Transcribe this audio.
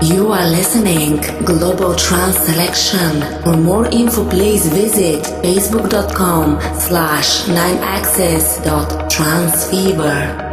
You are listening Global Trans Selection. For more info, please visit facebook.com slash 9access.transfever.